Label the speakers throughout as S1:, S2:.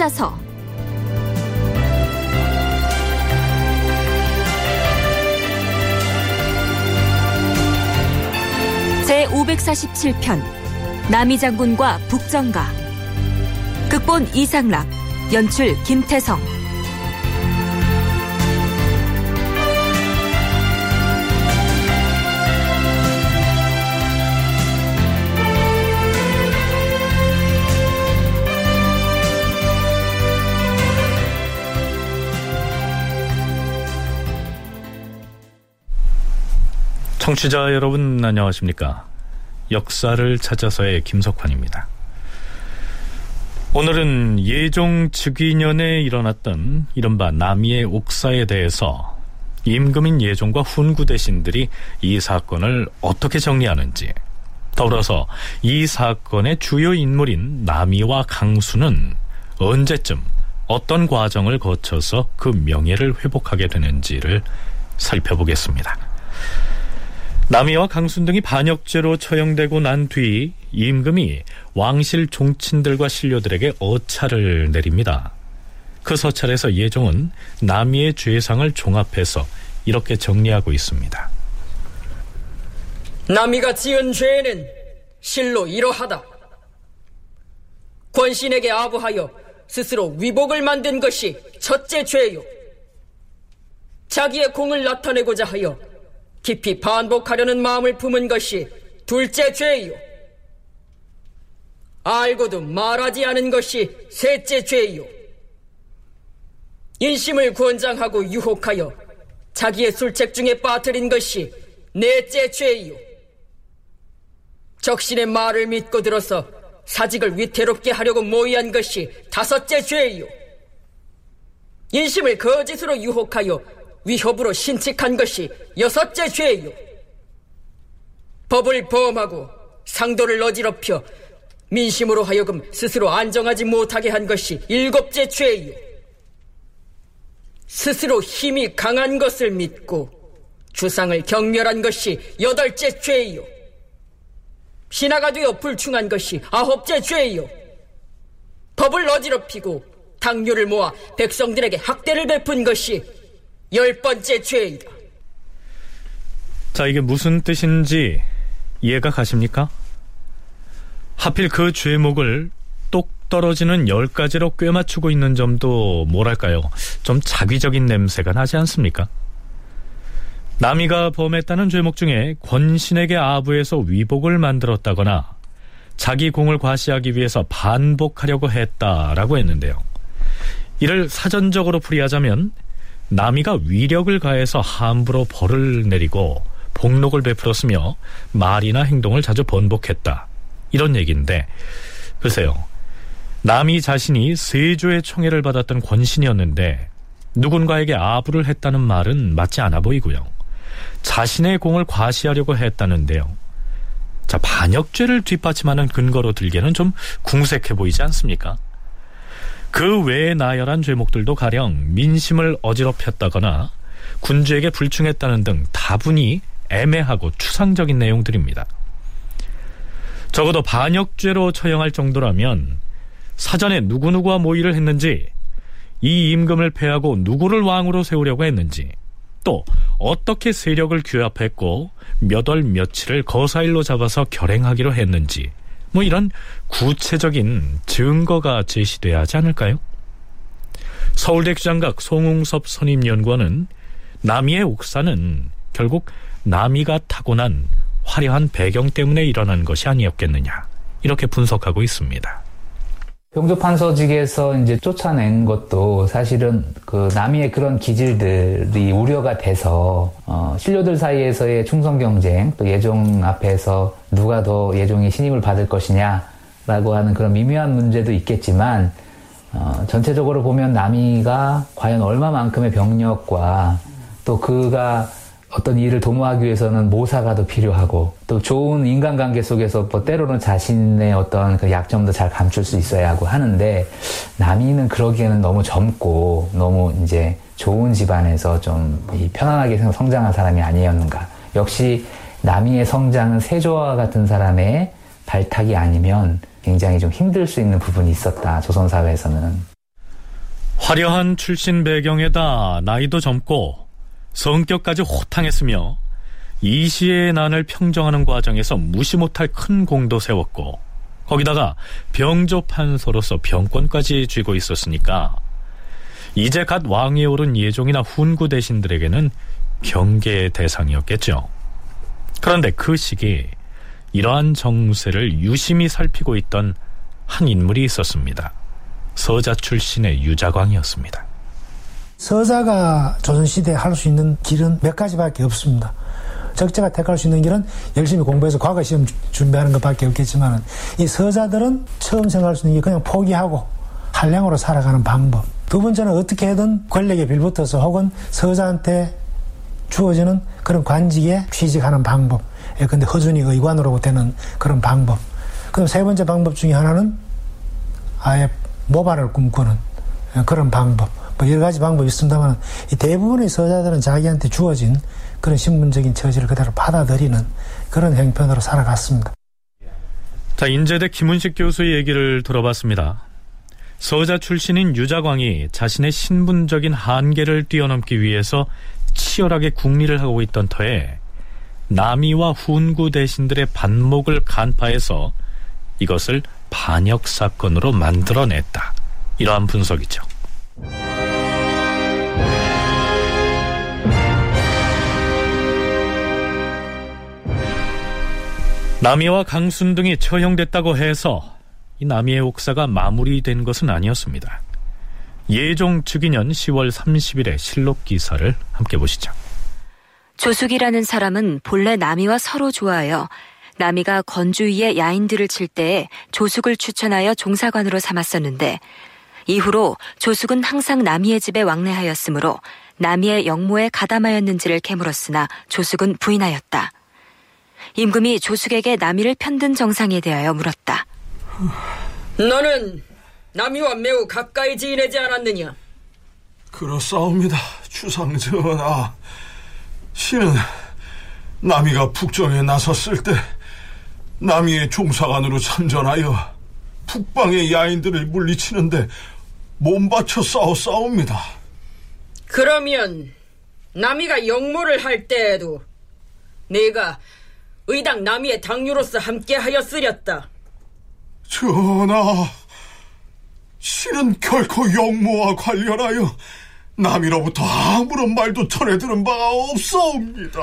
S1: 찾아서. 제 547편 남이 장군과 북정가. 극본 이상락 연출 김태성
S2: 청취자 여러분 안녕하십니까? 역사를 찾아서의 김석환입니다. 오늘은 예종 즉위년에 일어났던 이른바 남이의 옥사에 대해서 임금인 예종과 훈구 대신들이 이 사건을 어떻게 정리하는지 더불어서 이 사건의 주요 인물인 남이와 강수는 언제쯤 어떤 과정을 거쳐서 그 명예를 회복하게 되는지를 살펴보겠습니다. 남이와 강순 등이 반역죄로 처형되고 난 뒤 임금이 왕실 종친들과 신료들에게 어차를 내립니다. 그 서찰에서 예종은 남이의 죄상을 종합해서 이렇게 정리하고 있습니다.
S3: 남이가 지은 죄는 실로 이러하다. 권신에게 아부하여 스스로 위복을 만든 것이 첫째 죄요. 자기의 공을 나타내고자 하여 깊이 반복하려는 마음을 품은 것이 둘째 죄요. 알고도 말하지 않은 것이 셋째 죄요. 인심을 권장하고 유혹하여 자기의 술책 중에 빠뜨린 것이 넷째 죄요. 적신의 말을 믿고 들어서 사직을 위태롭게 하려고 모의한 것이 다섯째 죄요. 인심을 거짓으로 유혹하여 위협으로 신칙한 것이 여섯째 죄요. 법을 범하고 상도를 어지럽혀 민심으로 하여금 스스로 안정하지 못하게 한 것이 일곱째 죄요. 스스로 힘이 강한 것을 믿고 주상을 경멸한 것이 여덟째 죄요. 신하가 되어 불충한 것이 아홉째 죄요. 법을 어지럽히고 당뇨를 모아 백성들에게 학대를 베푼 것이 열 번째 죄이다.
S2: 자, 이게 무슨 뜻인지 이해가 가십니까? 하필 그 죄목을 똑 떨어지는 열 가지로 꿰 맞추고 있는 점도 뭐랄까요? 좀 자기적인 냄새가 나지 않습니까? 남이가 범했다는 죄목 중에 권신에게 아부해서 위복을 만들었다거나 자기 공을 과시하기 위해서 반복하려고 했다라고 했는데요. 이를 사전적으로 풀이하자면 남이가 위력을 가해서 함부로 벌을 내리고 복록을 베풀었으며 말이나 행동을 자주 번복했다. 이런 얘기인데 글쎄요. 남이 자신이 세조의 총애를 받았던 권신이었는데 누군가에게 아부를 했다는 말은 맞지 않아 보이고요. 자신의 공을 과시하려고 했다는데요. 자, 반역죄를 뒷받침하는 근거로 들기에는 좀 궁색해 보이지 않습니까? 그 외에 나열한 죄목들도 가령 민심을 어지럽혔다거나 군주에게 불충했다는 등 다분히 애매하고 추상적인 내용들입니다. 적어도 반역죄로 처형할 정도라면 사전에 누구누구와 모의를 했는지 이 임금을 패하고 누구를 왕으로 세우려고 했는지 또 어떻게 세력을 규합했고 몇 월 며칠을 거사일로 잡아서 결행하기로 했는지 뭐 이런 구체적인 증거가 제시돼야 하지 않을까요? 서울대 규장각 송웅섭 선임연구원은 남이의 옥사는 결국 남이가 타고난 화려한 배경 때문에 일어난 것이 아니었겠느냐 이렇게 분석하고 있습니다.
S4: 병조판서직에서 이제 쫓아낸 것도 사실은 그 남이의 그런 기질들이 우려가 돼서 어, 신료들 사이에서의 충성 경쟁 또 예종 앞에서 누가 더 예종의 신임을 받을 것이냐라고 하는 그런 미묘한 문제도 있겠지만 어, 전체적으로 보면 남이가 과연 얼마만큼의 병력과 또 그가 어떤 일을 도모하기 위해서는 모사가 더 필요하고 또 좋은 인간관계 속에서 뭐 때로는 자신의 어떤 그 약점도 잘 감출 수 있어야 하고 하는데 남이는 그러기에는 너무 젊고 너무 이제 좋은 집안에서 좀 편안하게 성장한 사람이 아니었는가. 역시 남이의 성장은 세조와 같은 사람의 발탁이 아니면 굉장히 좀 힘들 수 있는 부분이 있었다. 조선 사회에서는.
S2: 화려한 출신 배경에다 나이도 젊고 성격까지 호탕했으며 이 시의 난을 평정하는 과정에서 무시 못할 큰 공도 세웠고 거기다가 병조 판서로서 병권까지 쥐고 있었으니까 이제 갓 왕위에 오른 예종이나 훈구 대신들에게는 경계의 대상이었겠죠. 그런데 그 시기 이러한 정세를 유심히 살피고 있던 한 인물이 있었습니다. 서자 출신의 유자광이었습니다.
S5: 서자가 조선시대에 할 수 있는 길은 몇 가지밖에 없습니다. 적재가 택할 수 있는 길은 열심히 공부해서 과거 시험 준비하는 것밖에 없겠지만 이 서자들은 처음 생각할 수 있는 게 그냥 포기하고 한량으로 살아가는 방법. 두 번째는 어떻게든 권력에 빌붙어서 혹은 서자한테 주어지는 그런 관직에 취직하는 방법. 예, 근데 허준이 의관으로 되는 그런 방법. 그럼 세 번째 방법 중에 하나는 아예 모반을 꿈꾸는 그런 방법. 뭐 여러 가지 방법이 있습니다만 대부분의 서자들은 자기한테 주어진 그런 신분적인 처지를 그대로 받아들이는 그런 형편으로 살아갔습니다.
S2: 자, 인제대 김은식 교수의 얘기를 들어봤습니다. 서자 출신인 유자광이 자신의 신분적인 한계를 뛰어넘기 위해서 치열하게 국리를 하고 있던 터에 남이와 훈구 대신들의 반목을 간파해서 이것을 반역 사건으로 만들어냈다. 이러한 분석이죠. 남이와 강순 등이 처형됐다고 해서 이 남이의 옥사가 마무리된 것은 아니었습니다. 예종 즉위년 10월 30일의 실록 기사를 함께 보시죠.
S1: 조숙이라는 사람은 본래 남이와 서로 좋아하여 남이가 건주위에 야인들을 칠 때에 조숙을 추천하여 종사관으로 삼았었는데 이후로 조숙은 항상 남이의 집에 왕래하였으므로 남이의 영모에 가담하였는지를 캐물었으나 조숙은 부인하였다. 임금이 조숙에게 남이를 편든 정상에 대하여 물었다.
S3: 너는 남이와 매우 가까이 지내지 않았느냐?
S6: 그렇사옵니다, 주상전하. 신은 남이가 북정에 나섰을 때 남이의 종사관으로 참전하여 북방의 야인들을 물리치는데 몸바쳐 싸웠사옵니다.
S3: 그러면 남이가 영모를 할 때에도 내가 의당 남이의 당류로서 함께하였으렸다.
S6: 전하, 신은 결코 영모와 관련하여 남이로부터 아무런 말도 전해들은 바가 없사옵니다.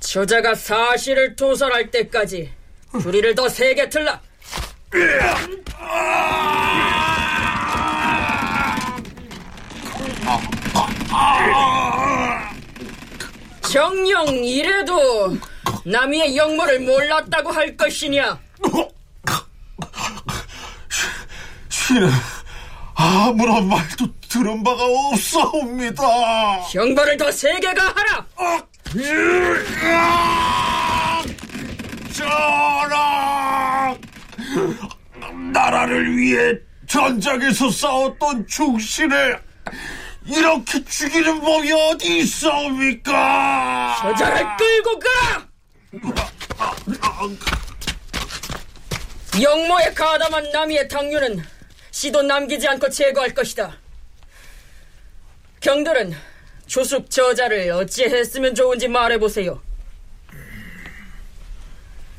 S3: 저자가 사실을 토설할 때까지 줄이를 더 세게 틀라. 정령 이래도 남이의 영모를 몰랐다고 할 것이냐?
S6: 신은 아무런 말도 들은 바가 없사옵니다.
S3: 형벌을 더 세게 가하라.
S6: 전하! 나라를 위해 전장에서 싸웠던 중신을 이렇게 죽이는 법이 어디 있사옵니까?
S3: 저자를 끌고 가! 영모에 가담한 남이의 당류는 시도 남기지 않고 제거할 것이다. 경들은 조숙 저자를 어찌했으면 좋은지 말해보세요.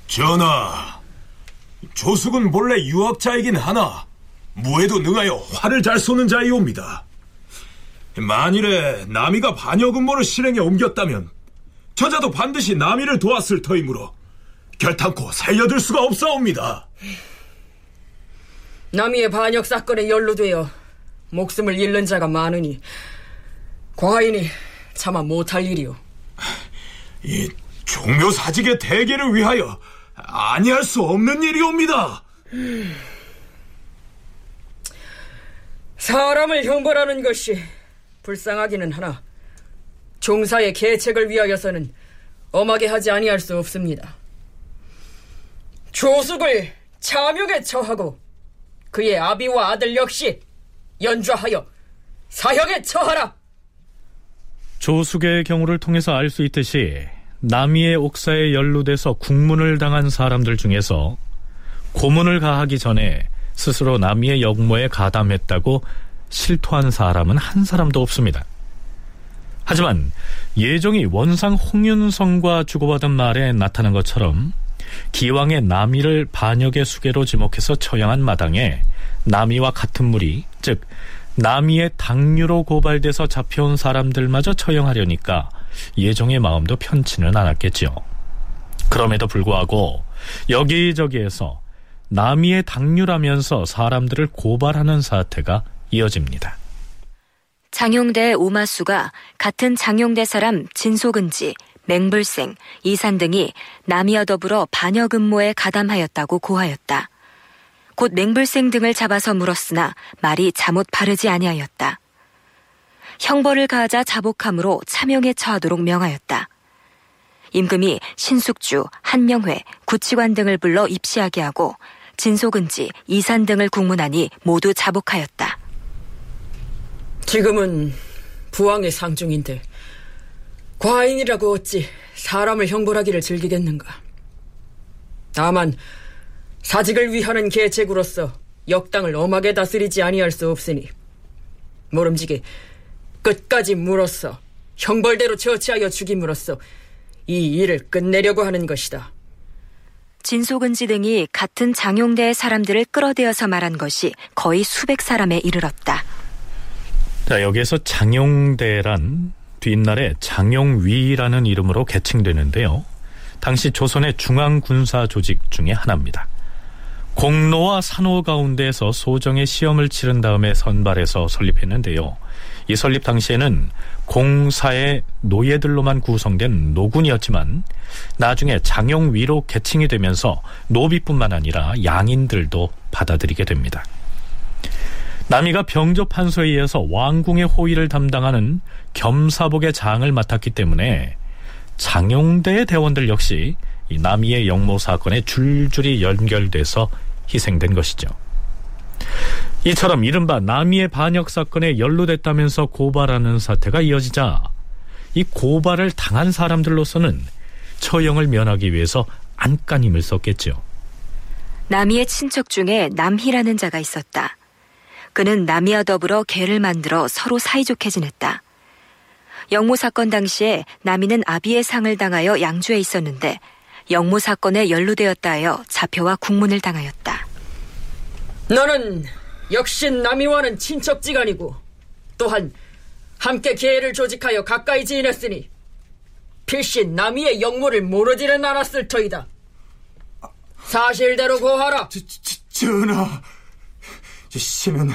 S7: 전하, 조숙은 본래 유학자이긴 하나 무에도 능하여 활을 잘 쏘는 자이옵니다. 만일에 남이가 반역 음모를 실행에 옮겼다면 저자도 반드시 남이를 도왔을 터이므로 결탄코 살려둘 수가 없사옵니다.
S3: 남이의 반역 사건에 연루되어 목숨을 잃는 자가 많으니 과인이 차마 못할 일이오.
S7: 이 종묘 사직의 대계를 위하여 아니할 수 없는 일이옵니다.
S3: 사람을 형벌하는 것이 불쌍하기는 하나 종사의 계책을 위하여서는 엄하게 하지 아니할 수 없습니다. 조숙을 참욕에 처하고 그의 아비와 아들 역시 연좌하여 사형에 처하라.
S2: 조숙의 경우를 통해서 알 수 있듯이 남이의 옥사에 연루돼서 국문을 당한 사람들 중에서 고문을 가하기 전에 스스로 남이의 역모에 가담했다고 실토한 사람은 한 사람도 없습니다. 하지만 예종이 원상 홍윤성과 주고받은 말에 나타난 것처럼 기왕의 남이를 반역의 수계로 지목해서 처형한 마당에 남이와 같은 무리, 즉 남이의 당류로 고발돼서 잡혀온 사람들마저 처형하려니까 예종의 마음도 편치는 않았겠지요. 그럼에도 불구하고 여기저기에서 남이의 당류라면서 사람들을 고발하는 사태가 이어집니다.
S1: 장용대 오마수가 같은 장용대 사람 진소근지, 맹불생, 이산 등이 남이와 더불어 반역 음모에 가담하였다고 고하였다. 곧 맹불생 등을 잡아서 물었으나 말이 잘못 바르지 아니하였다. 형벌을 가하자 자복함으로 차명에 처하도록 명하였다. 임금이 신숙주, 한명회, 구치관 등을 불러 입시하게 하고 진소근지, 이산 등을 국문하니 모두 자복하였다.
S3: 지금은 부왕의 상중인데 과인이라고 어찌 사람을 형벌하기를 즐기겠는가. 다만 사직을 위하는 계책으로서 역당을 엄하게 다스리지 아니할 수 없으니 모름지기 끝까지 물어서 형벌대로 처치하여 죽임으로써 이 일을 끝내려고 하는 것이다.
S1: 진소근지 등이 같은 장용대의 사람들을 끌어대어서 말한 것이 거의 수백 사람에 이르렀다.
S2: 자, 여기에서 장용대란 뒷날에 장용위라는 이름으로 개칭되는데요. 당시 조선의 중앙군사 조직 중의 하나입니다. 공로와 산호 가운데에서 소정의 시험을 치른 다음에 선발해서 설립했는데요. 이 설립 당시에는 공사의 노예들로만 구성된 노군이었지만 나중에 장용위로 개칭이 되면서 노비뿐만 아니라 양인들도 받아들이게 됩니다. 남이가 병조 판서에 의해서 왕궁의 호위를 담당하는 겸사복의 장을 맡았기 때문에 장용대의 대원들 역시 이 남이의 영모 사건에 줄줄이 연결돼서 희생된 것이죠. 이처럼 이른바 남이의 반역 사건에 연루됐다면서 고발하는 사태가 이어지자 이 고발을 당한 사람들로서는 처형을 면하기 위해서 안간힘을 썼겠죠.
S1: 남이의 친척 중에 남희라는 자가 있었다. 그는 남이와 더불어 개를 만들어 서로 사이좋게 지냈다. 영모 사건 당시에 남이는 아비의 상을 당하여 양주에 있었는데 영모 사건에 연루되었다 하여 자표와 국문을 당하였다.
S3: 너는 역시 남이와는 친척지간이고 또한 함께 계를 조직하여 가까이 지냈으니 필시 남이의 영모를 모르지는 않았을 터이다. 사실대로 고하라.
S8: 저, 저, 전하, 씨는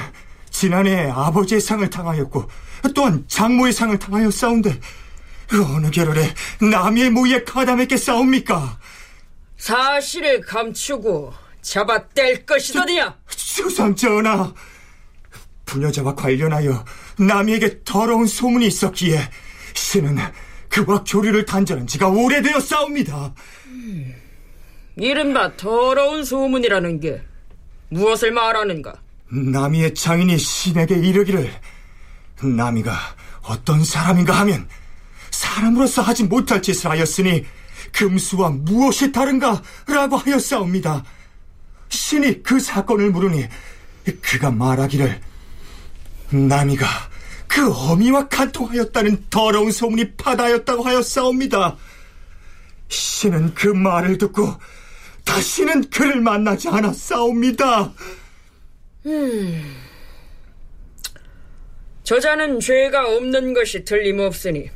S8: 지난해 아버지의 상을 당하였고 또한 장모의 상을 당하였사온데 어느 계열에 남이의 모의에 가담했게 싸웁니까?
S3: 사실을 감추고 잡아 뗄 것이더니야.
S8: 주상 전하, 부녀자와 관련하여 남이에게 더러운 소문이 있었기에 씨는 그와 교류를 단절한 지가 오래되었사옵니다.
S3: 음, 이른바 더러운 소문이라는 게 무엇을 말하는가?
S8: 남이의 장인이 신에게 이르기를 남이가 어떤 사람인가 하면 사람으로서 하지 못할 짓을 하였으니 금수와 무엇이 다른가? 라고 하였사옵니다. 신이 그 사건을 물으니 그가 말하기를 남이가 그 어미와 간통하였다는 더러운 소문이 파다였다고 하였사옵니다. 신은 그 말을 듣고 다시는 그를 만나지 않았사옵니다.
S3: 음, 저자는 죄가 없는 것이 틀림없으니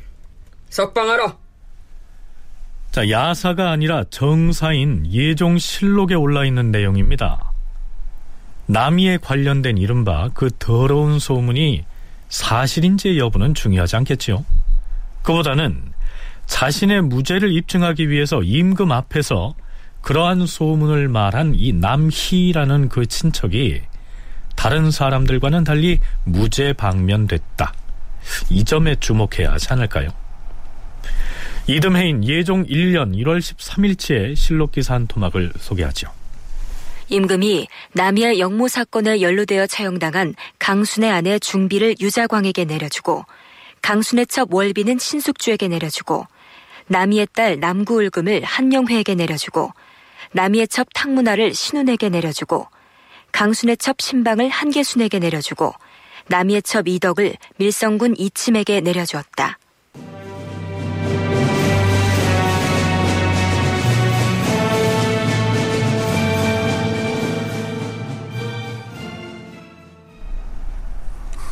S3: 석방하라.
S2: 자, 야사가 아니라 정사인 예종 실록에 올라 있는 내용입니다. 남이에 관련된 이른바 그 더러운 소문이 사실인지 여부는 중요하지 않겠지요. 그보다는 자신의 무죄를 입증하기 위해서 임금 앞에서 그러한 소문을 말한 이 남희라는 그 친척이 다른 사람들과는 달리 무죄 방면됐다. 이 점에 주목해야 하지 않을까요? 이듬해인 예종 1년 1월 13일치의 실록기사 한 토막을 소개하죠.
S1: 임금이 남이의 영모 사건에 연루되어 처형당한 강순의 아내 중비를 유자광에게 내려주고 강순의 첩 월비는 신숙주에게 내려주고 남이의 딸 남구을금을 한영회에게 내려주고 남이의 첩 탕문화를 신운에게 내려주고 강순의 첩 신방을 한계순에게 내려주고 남이의 첩 이덕을 밀성군 이침에게 내려주었다.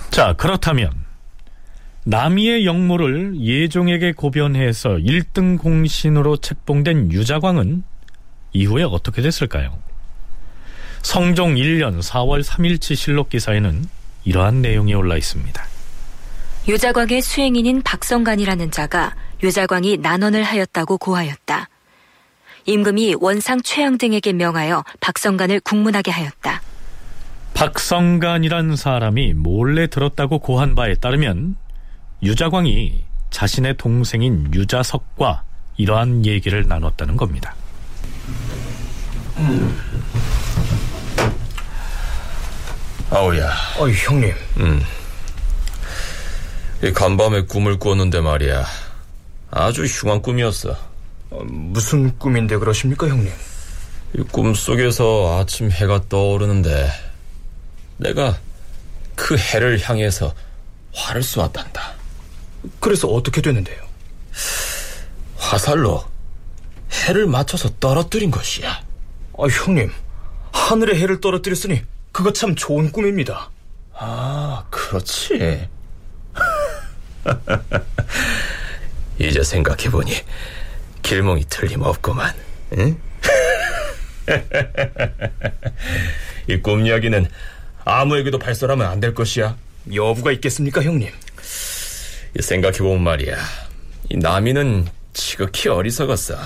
S2: 자, 그렇다면 남이의 영모를 예종에게 고변해서 1등 공신으로 책봉된 유자광은 이후에 어떻게 됐을까요? 성종 1년 4월 3일치 실록 기사에는 이러한 내용이 올라 있습니다.
S1: 유자광의 수행인인 박성간이라는 자가 유자광이 난원을 하였다고 고하였다. 임금이 원상 최양 등에게 명하여 박성간을 국문하게 하였다.
S2: 박성간이란 사람이 몰래 들었다고 고한 바에 따르면 유자광이 자신의 동생인 유자석과 이러한 얘기를 나눴다는 겁니다.
S9: 아우야,
S8: 어, 형님.
S9: 이 간밤에 꿈을 꿨는데 말이야. 아주 흉한 꿈이었어.
S8: 어, 무슨 꿈인데 그러십니까, 형님?
S9: 이 꿈 속에서 아침 해가 떠오르는데 내가 그 해를 향해서 활을 쏘았단다.
S8: 그래서 어떻게 되는데요?
S9: 화살로 해를 맞춰서 떨어뜨린 것이야.
S8: 아, 형님. 하늘에 해를 떨어뜨렸으니 그거 참 좋은 꿈입니다.
S9: 아, 그렇지. 이제 생각해보니 길몽이 틀림없구만. 응? 이 꿈 이야기는 아무에게도 발설하면 안 될 것이야.
S8: 여부가 있겠습니까, 형님?
S9: 이 생각해보면 말이야. 이 나미는 지극히 어리석었어.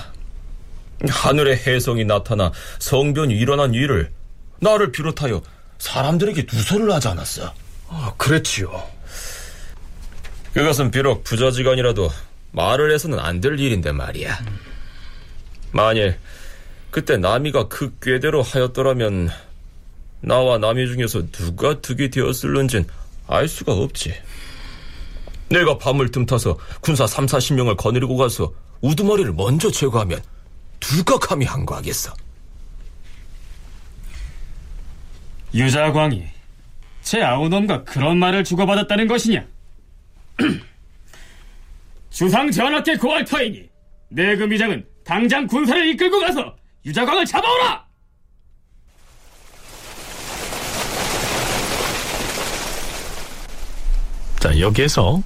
S9: 하늘의 혜성이 나타나 성변이 일어난 일을 나를 비롯하여 사람들에게 누설을 하지 않았어.
S8: 아, 그랬지요.
S9: 그것은 비록 부자지간이라도 말을 해서는 안 될 일인데 말이야. 만일 그때 나미가 그 꾀대로 하였더라면 나와 나미 중에서 누가 득이 되었을는진 알 수가 없지. 내가 밤을 틈타서 군사 3, 40명을 거느리고 가서 우두머리를 먼저 제거하면 누가 감히 항거하겠어?
S10: 유자광이 제 아우놈과 그런 말을 주고받았다는 것이냐? 주상 전하께 고할 터이니 내금 위장은 당장 군사를 이끌고 가서 유자광을 잡아오라!
S2: 자, 여기에서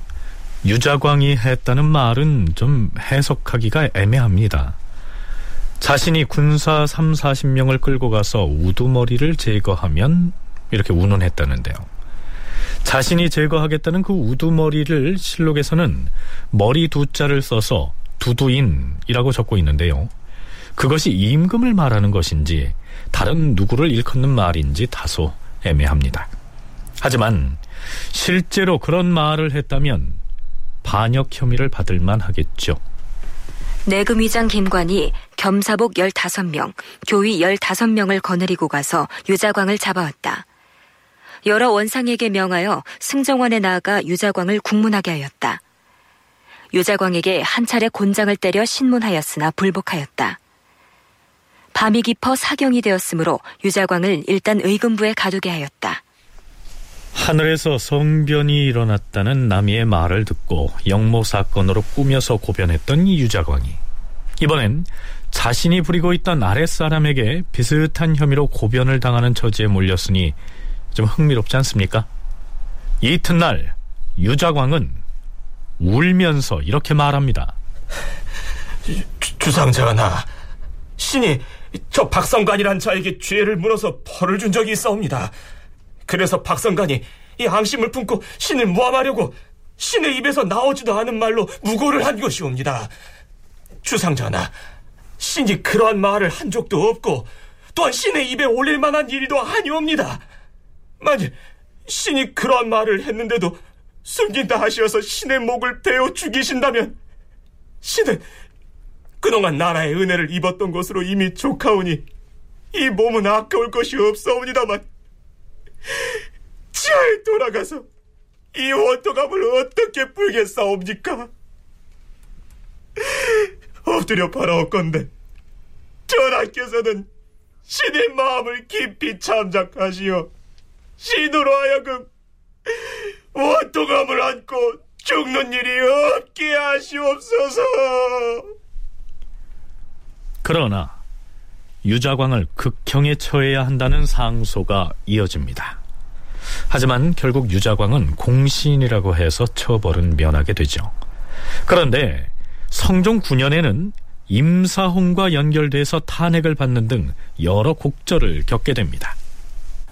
S2: 유자광이 했다는 말은 좀 해석하기가 애매합니다. 자신이 군사 3, 40명을 끌고 가서 우두머리를 제거하면 이렇게 운운했다는데요. 자신이 제거하겠다는 그 우두머리를 실록에서는 머리 두 자를 써서 두두인이라고 적고 있는데요. 그것이 임금을 말하는 것인지 다른 누구를 일컫는 말인지 다소 애매합니다. 하지만 실제로 그런 말을 했다면 반역 혐의를 받을 만 하겠죠.
S1: 내금위장 김관이 겸사복 15명, 교위 15명을 거느리고 가서 유자광을 잡아왔다. 여러 원상에게 명하여 승정원에 나아가 유자광을 국문하게 하였다. 유자광에게 한 차례 곤장을 때려 신문하였으나 불복하였다. 밤이 깊어 사경이 되었으므로 유자광을 일단 의금부에 가두게 하였다.
S2: 하늘에서 성변이 일어났다는 남이의 말을 듣고 영모 사건으로 꾸며서 고변했던 이 유자광이 이번엔 자신이 부리고 있던 아랫사람에게 비슷한 혐의로 고변을 당하는 처지에 몰렸으니 좀 흥미롭지 않습니까? 이튿날 유자광은 울면서 이렇게 말합니다.
S8: 주상전하, 신이 저 박성관이란 자에게 죄를 물어서 벌을 준 적이 있사옵니다. 그래서 박성관이 이 앙심을 품고 신을 모함하려고 신의 입에서 나오지도 않은 말로 무고를 한 것이옵니다. 주상전하, 신이 그러한 말을 한 적도 없고 또한 신의 입에 올릴 만한 일도 아니옵니다. 만일 신이 그러한 말을 했는데도 숨긴다 하시어서 신의 목을 베어 죽이신다면 신은 그동안 나라의 은혜를 입었던 것으로 이미 족하오니 이 몸은 아까울 것이 없사옵니다만 지하에 돌아가서 이 원통함을 어떻게 풀겠사옵니까? 엎드려 바라옵건대 전하께서는 신의 마음을 깊이 참작하시어 신으로 하여금
S7: 원통함을 안고 죽는 일이 없게 하시옵소서.
S2: 그러나 유자광을 극형에 처해야 한다는 상소가 이어집니다. 하지만 결국 유자광은 공신이라고 해서 처벌은 면하게 되죠. 그런데 성종 9년에는 임사홍과 연결돼서 탄핵을 받는 등 여러 곡절을 겪게 됩니다.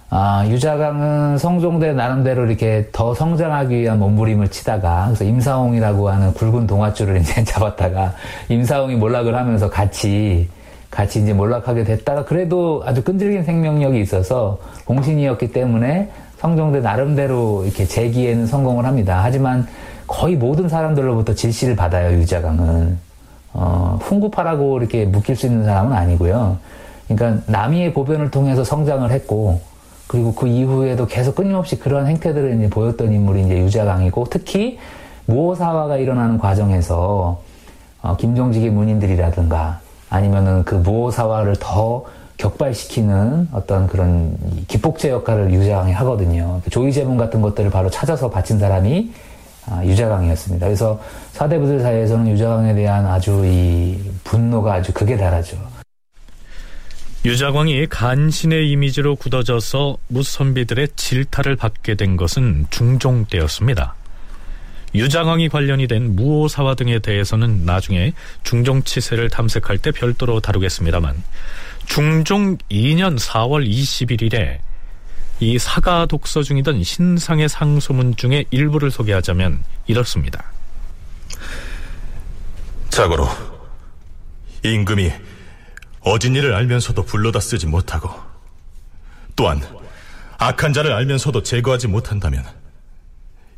S4: 아, 유자강은 성종대 나름대로 이렇게 더 성장하기 위한 몸부림을 치다가 그래서 임사홍이라고 하는 굵은 동아줄을 이제 잡았다가 임사홍이 몰락을 하면서 같이 같이 이제 몰락하게 됐다가 그래도 아주 끈질긴 생명력이 있어서 공신이었기 때문에 성종대 나름대로 이렇게 재기에는 성공을 합니다. 하지만 거의 모든 사람들로부터 질시를 받아요, 유자강은. 어, 훈구파라고 이렇게 묶일 수 있는 사람은 아니고요. 그러니까 남이의 고변을 통해서 성장을 했고, 그리고 그 이후에도 계속 끊임없이 그런 행태들을 이제 보였던 인물이 이제 유자강이고, 특히 무호사화가 일어나는 과정에서 어, 김종직의 문인들이라든가 아니면은 그 무호사화를 더 격발시키는 어떤 그런 기폭제 역할을 유자강이 하거든요. 조의제문 같은 것들을 바로 찾아서 바친 사람이 아, 유자강이었습니다. 그래서 사대부들 사이에서는 유자강에 대한 아주 이 분노가 아주 극에 달하죠.
S2: 유자광이 간신의 이미지로 굳어져서 무선비들의 질타를 받게 된 것은 중종 때였습니다. 유자광이 관련이 된 무오사화 등에 대해서는 나중에 중종 치세를 탐색할 때 별도로 다루겠습니다만 중종 2년 4월 21일에 이 사가 독서 중이던 신상의 상소문 중에 일부를 소개하자면 이렇습니다.
S11: 자고로 임금이 어진 일을 알면서도 불러다 쓰지 못하고 또한 악한 자를 알면서도 제거하지 못한다면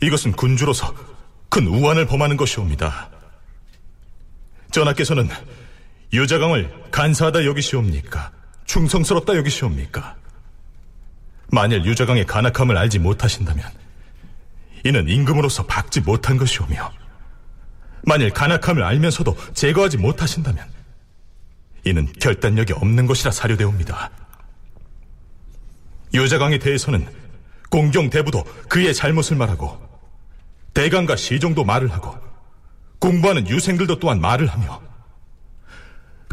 S11: 이것은 군주로서 큰 우환을 범하는 것이옵니다. 전하께서는 유자강을 간사하다 여기시옵니까? 충성스럽다 여기시옵니까? 만일 유자강의 간악함을 알지 못하신다면 이는 임금으로서 박지 못한 것이오며 만일 간악함을 알면서도 제거하지 못하신다면 이는 결단력이 없는 것이라 사료되옵니다. 유자강에 대해서는 공경 대부도 그의 잘못을 말하고 대강과 시종도 말을 하고 공부하는 유생들도 또한 말을 하며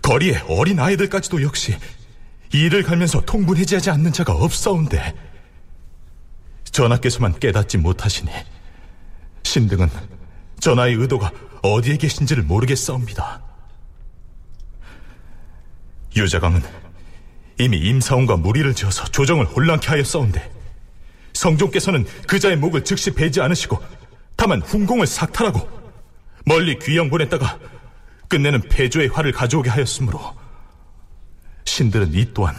S11: 거리에 어린 아이들까지도 역시 이를 갈면서 통분해지하지 않는 자가 없사온데 전하께서만 깨닫지 못하시니 신등은 전하의 의도가 어디에 계신지를 모르겠사옵니다. 유자강은 이미 임사원과 무리를 지어서 조정을 혼란케 하였사온데 성종께서는 그자의 목을 즉시 베지 않으시고 다만 훈공을 삭탈하고 멀리 귀양 보냈다가 끝내는 폐조의 화를 가져오게 하였으므로 신들은 이 또한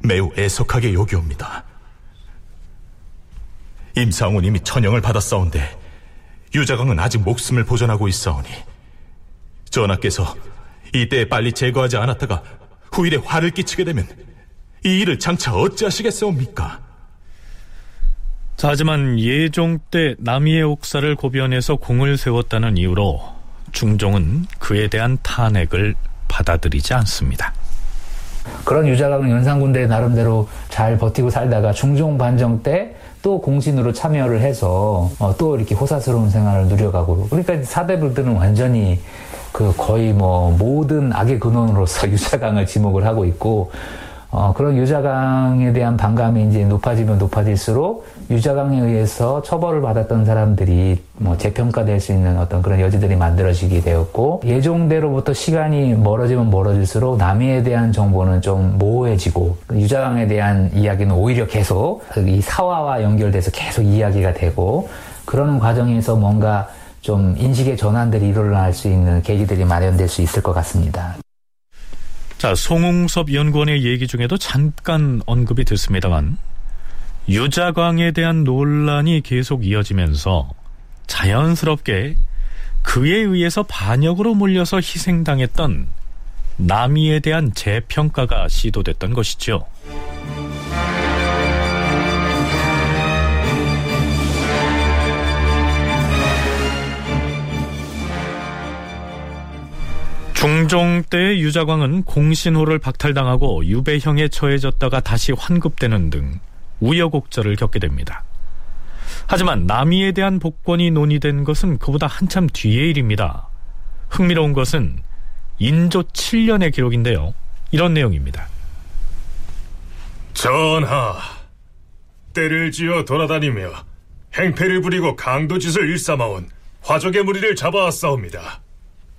S11: 매우 애석하게 여기옵니다. 임상은 이미 천영을 받았사온데 유자강은 아직 목숨을 보존하고 있사오니 전하께서 이때 빨리 제거하지 않았다가 후일에 화를 끼치게 되면 이 일을 장차 어찌하시겠사옵니까?
S2: 자, 하지만 예종 때 남이의 옥사를 고변해서 공을 세웠다는 이유로 중종은 그에 대한 탄핵을 받아들이지 않습니다.
S4: 그런 유자강은 연산군대 나름대로 잘 버티고 살다가 중종 반정 때 또 공신으로 참여를 해서 어, 또 이렇게 호사스러운 생활을 누려가고 그러니까 사대부들은 완전히 그 거의 뭐 모든 악의 근원으로서 유자강을 지목을 하고 있고 어, 그런 유자강에 대한 반감이 이제 높아지면 높아질수록 유자강에 의해서 처벌을 받았던 사람들이 뭐 재평가될 수 있는 어떤 그런 여지들이 만들어지게 되었고 예종대로부터 시간이 멀어지면 멀어질수록 남이에 대한 정보는 좀 모호해지고 유자강에 대한 이야기는 오히려 계속 이 사화와 연결돼서 계속 이야기가 되고 그러는 과정에서 뭔가 좀 인식의 전환들이 일어날 수 있는 계기들이 마련될 수 있을 것 같습니다.
S2: 자, 송웅섭 연구원의 얘기 중에도 잠깐 언급이 됐습니다만 유자광에 대한 논란이 계속 이어지면서 자연스럽게 그에 의해서 반역으로 몰려서 희생당했던 남이에 대한 재평가가 시도됐던 것이죠. 중종 때 유자광은 공신호를 박탈당하고 유배형에 처해졌다가 다시 환급되는 등 우여곡절을 겪게 됩니다. 하지만 남이에 대한 복권이 논의된 것은 그보다 한참 뒤의 일입니다. 흥미로운 것은 인조 7년의 기록인데요. 이런 내용입니다.
S7: 전하, 때를 지어 돌아다니며 행패를 부리고 강도짓을 일삼아온 화적의 무리를 잡아왔사옵니다.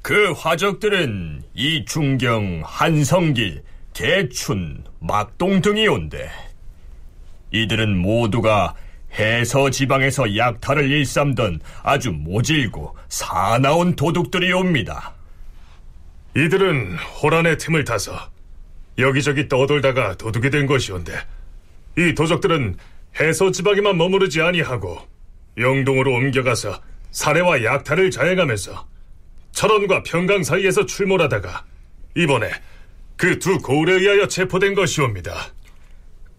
S12: 그 화적들은 이충경, 한성길, 개춘, 막동 등이온데 이들은 모두가 해서 지방에서 약탈을 일삼던 아주 모질고 사나운 도둑들이옵니다.
S7: 이들은 호란의 틈을 타서 여기저기 떠돌다가 도둑이 된 것이온데 이 도적들은 해서 지방에만 머무르지 아니하고 영동으로 옮겨가서 살해와 약탈을 자행하면서 철원과 평강 사이에서 출몰하다가 이번에 그 두 고을에 의하여 체포된 것이옵니다.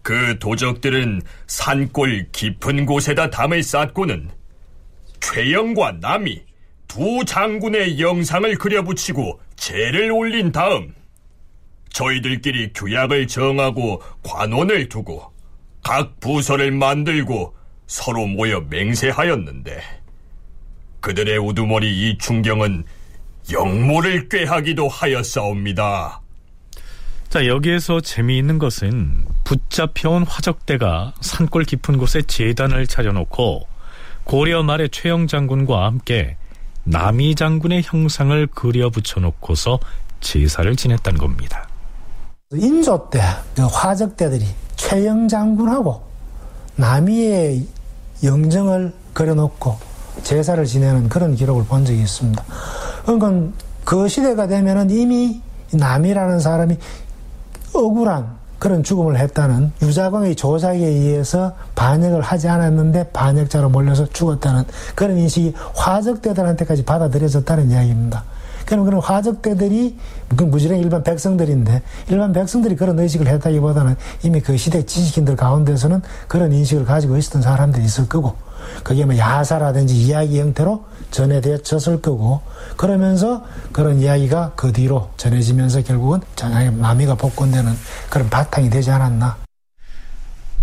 S12: 그 도적들은 산골 깊은 곳에다 담을 쌓고는 최영과 남이 두 장군의 영상을 그려붙이고 제를 올린 다음 저희들끼리 규약을 정하고 관원을 두고 각 부서를 만들고 서로 모여 맹세하였는데 그들의 우두머리 이충경은 영모를 꾀하기도 하였사옵니다.
S2: 자, 여기에서 재미있는 것은 붙잡혀온 화적대가 산골 깊은 곳에 재단을 차려놓고 고려 말의 최영 장군과 함께 남이 장군의 형상을 그려 붙여놓고서 제사를 지냈다는 겁니다.
S5: 인조 때 그 화적대들이 최영 장군하고 남이의 영정을 그려놓고 제사를 지내는 그런 기록을 본 적이 있습니다. 그러니까 그 시대가 되면은 이미 남이라는 사람이 억울한 그런 죽음을 했다는 유자광의 조작에 의해서 반역을 하지 않았는데 반역자로 몰려서 죽었다는 그런 인식이 화적대들한테까지 받아들여졌다는 이야기입니다. 그럼 그런 화적대들이 그 무지랭 일반 백성들인데 일반 백성들이 그런 의식을 했다기보다는 이미 그 시대 지식인들 가운데서는 그런 인식을 가지고 있었던 사람들이 있을 거고 그게 뭐 야사라든지 이야기 형태로 전해졌을 거고 그러면서 그런 이야기가 그 뒤로 전해지면서 결국은 장하의 남이가 복권되는 그런 바탕이 되지 않았나.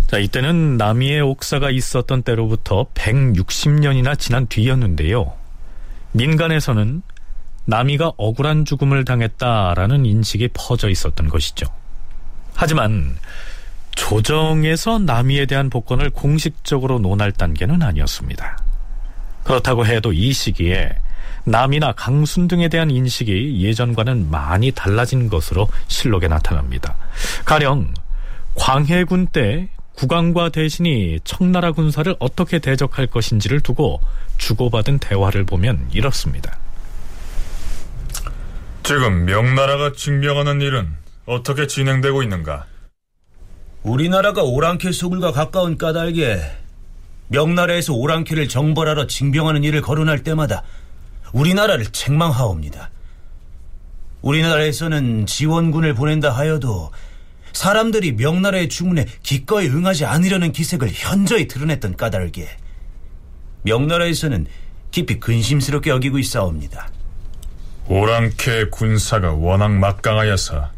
S2: 자, 이때는 남이의 옥사가 있었던 때로부터 160년이나 지난 뒤였는데요. 민간에서는 남이가 억울한 죽음을 당했다라는 인식이 퍼져 있었던 것이죠. 하지만 조정에서 남이에 대한 복권을 공식적으로 논할 단계는 아니었습니다. 그렇다고 해도 이 시기에 남이나 강순 등에 대한 인식이 예전과는 많이 달라진 것으로 실록에 나타납니다. 가령 광해군 때 국왕과 대신이 청나라 군사를 어떻게 대적할 것인지를 두고 주고받은 대화를 보면 이렇습니다.
S13: 지금 명나라가 징병하는 일은 어떻게 진행되고 있는가?
S14: 우리나라가 오랑캐 소굴과 가까운 까닭에 명나라에서 오랑캐를 정벌하러 징병하는 일을 거론할 때마다 우리나라를 책망하옵니다. 우리나라에서는 지원군을 보낸다 하여도 사람들이 명나라의 주문에 기꺼이 응하지 않으려는 기색을 현저히 드러냈던 까닭에 명나라에서는 깊이 근심스럽게 여기고 있사옵니다.
S13: 오랑캐 군사가 워낙 막강하여서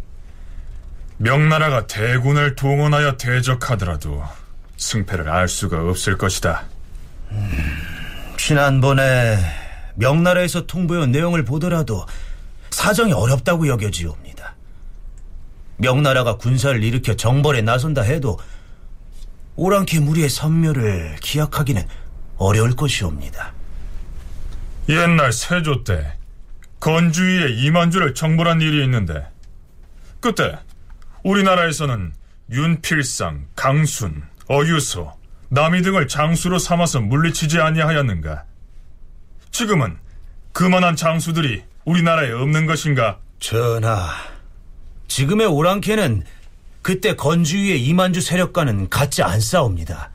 S13: 명나라가 대군을 동원하여 대적하더라도 승패를 알 수가 없을 것이다.
S14: 음, 지난번에 명나라에서 통보한 내용을 보더라도 사정이 어렵다고 여겨지옵니다. 명나라가 군사를 일으켜 정벌에 나선다 해도 오랑캐 무리의 선멸을 기약하기는 어려울 것이옵니다.
S13: 옛날 세조 때 건주위에 이만주를 정벌한 일이 있는데 그때 우리나라에서는 윤필상, 강순, 어유소, 남이 등을 장수로 삼아서 물리치지 아니하였는가? 지금은 그만한 장수들이 우리나라에 없는 것인가?
S14: 전하, 지금의 오랑캐는 그때 건주위의 이만주 세력과는 같지 않사옵니다.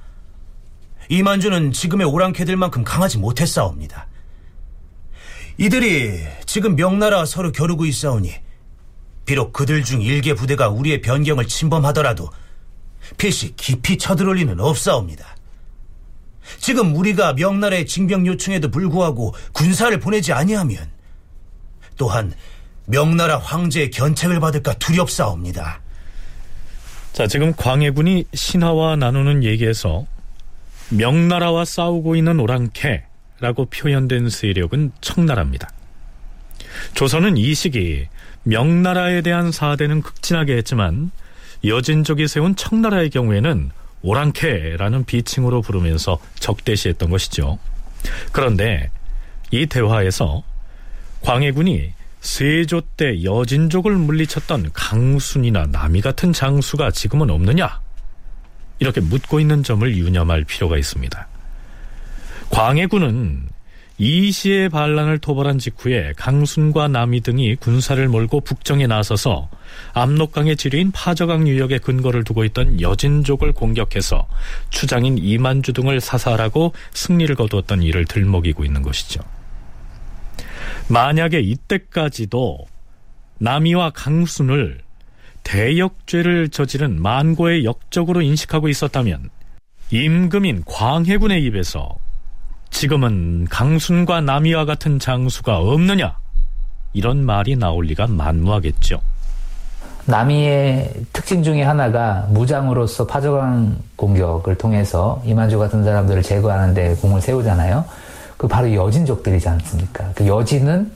S14: 이만주는 지금의 오랑캐들만큼 강하지 못했사옵니다. 이들이 지금 명나라와 서로 겨루고 있사오니 비록 그들 중 일개 부대가 우리의 변경을 침범하더라도 필시 깊이 쳐들어올 리는 없사옵니다. 지금 우리가 명나라의 징병 요청에도 불구하고 군사를 보내지 아니하면 또한 명나라 황제의 견책을 받을까 두렵사옵니다.
S2: 자, 지금 광해군이 신하와 나누는 얘기에서 명나라와 싸우고 있는 오랑캐라고 표현된 세력은 청나라입니다. 조선은 이 시기 명나라에 대한 사대는 극진하게 했지만 여진족이 세운 청나라의 경우에는 오랑캐라는 비칭으로 부르면서 적대시했던 것이죠. 그런데 이 대화에서 광해군이 세조 때 여진족을 물리쳤던 강순이나 남이 같은 장수가 지금은 없느냐? 이렇게 묻고 있는 점을 유념할 필요가 있습니다. 광해군은 이시의 반란을 토벌한 직후에 강순과 남이 등이 군사를 몰고 북정에 나서서 압록강의 지류인 파저강 유역에 근거를 두고 있던 여진족을 공격해서 추장인 이만주 등을 사살하고 승리를 거두었던 일을 들먹이고 있는 것이죠. 만약에 이때까지도 남이와 강순을 대역죄를 저지른 만고의 역적으로 인식하고 있었다면 임금인 광해군의 입에서 지금은 강순과 남이와 같은 장수가 없느냐 이런 말이 나올 리가 만무하겠죠.
S4: 남이의 특징 중에 하나가 무장으로서 파저강 공격을 통해서 이만주 같은 사람들을 제거하는데 공을 세우잖아요. 그 바로 여진족들이지 않습니까? 그 여진은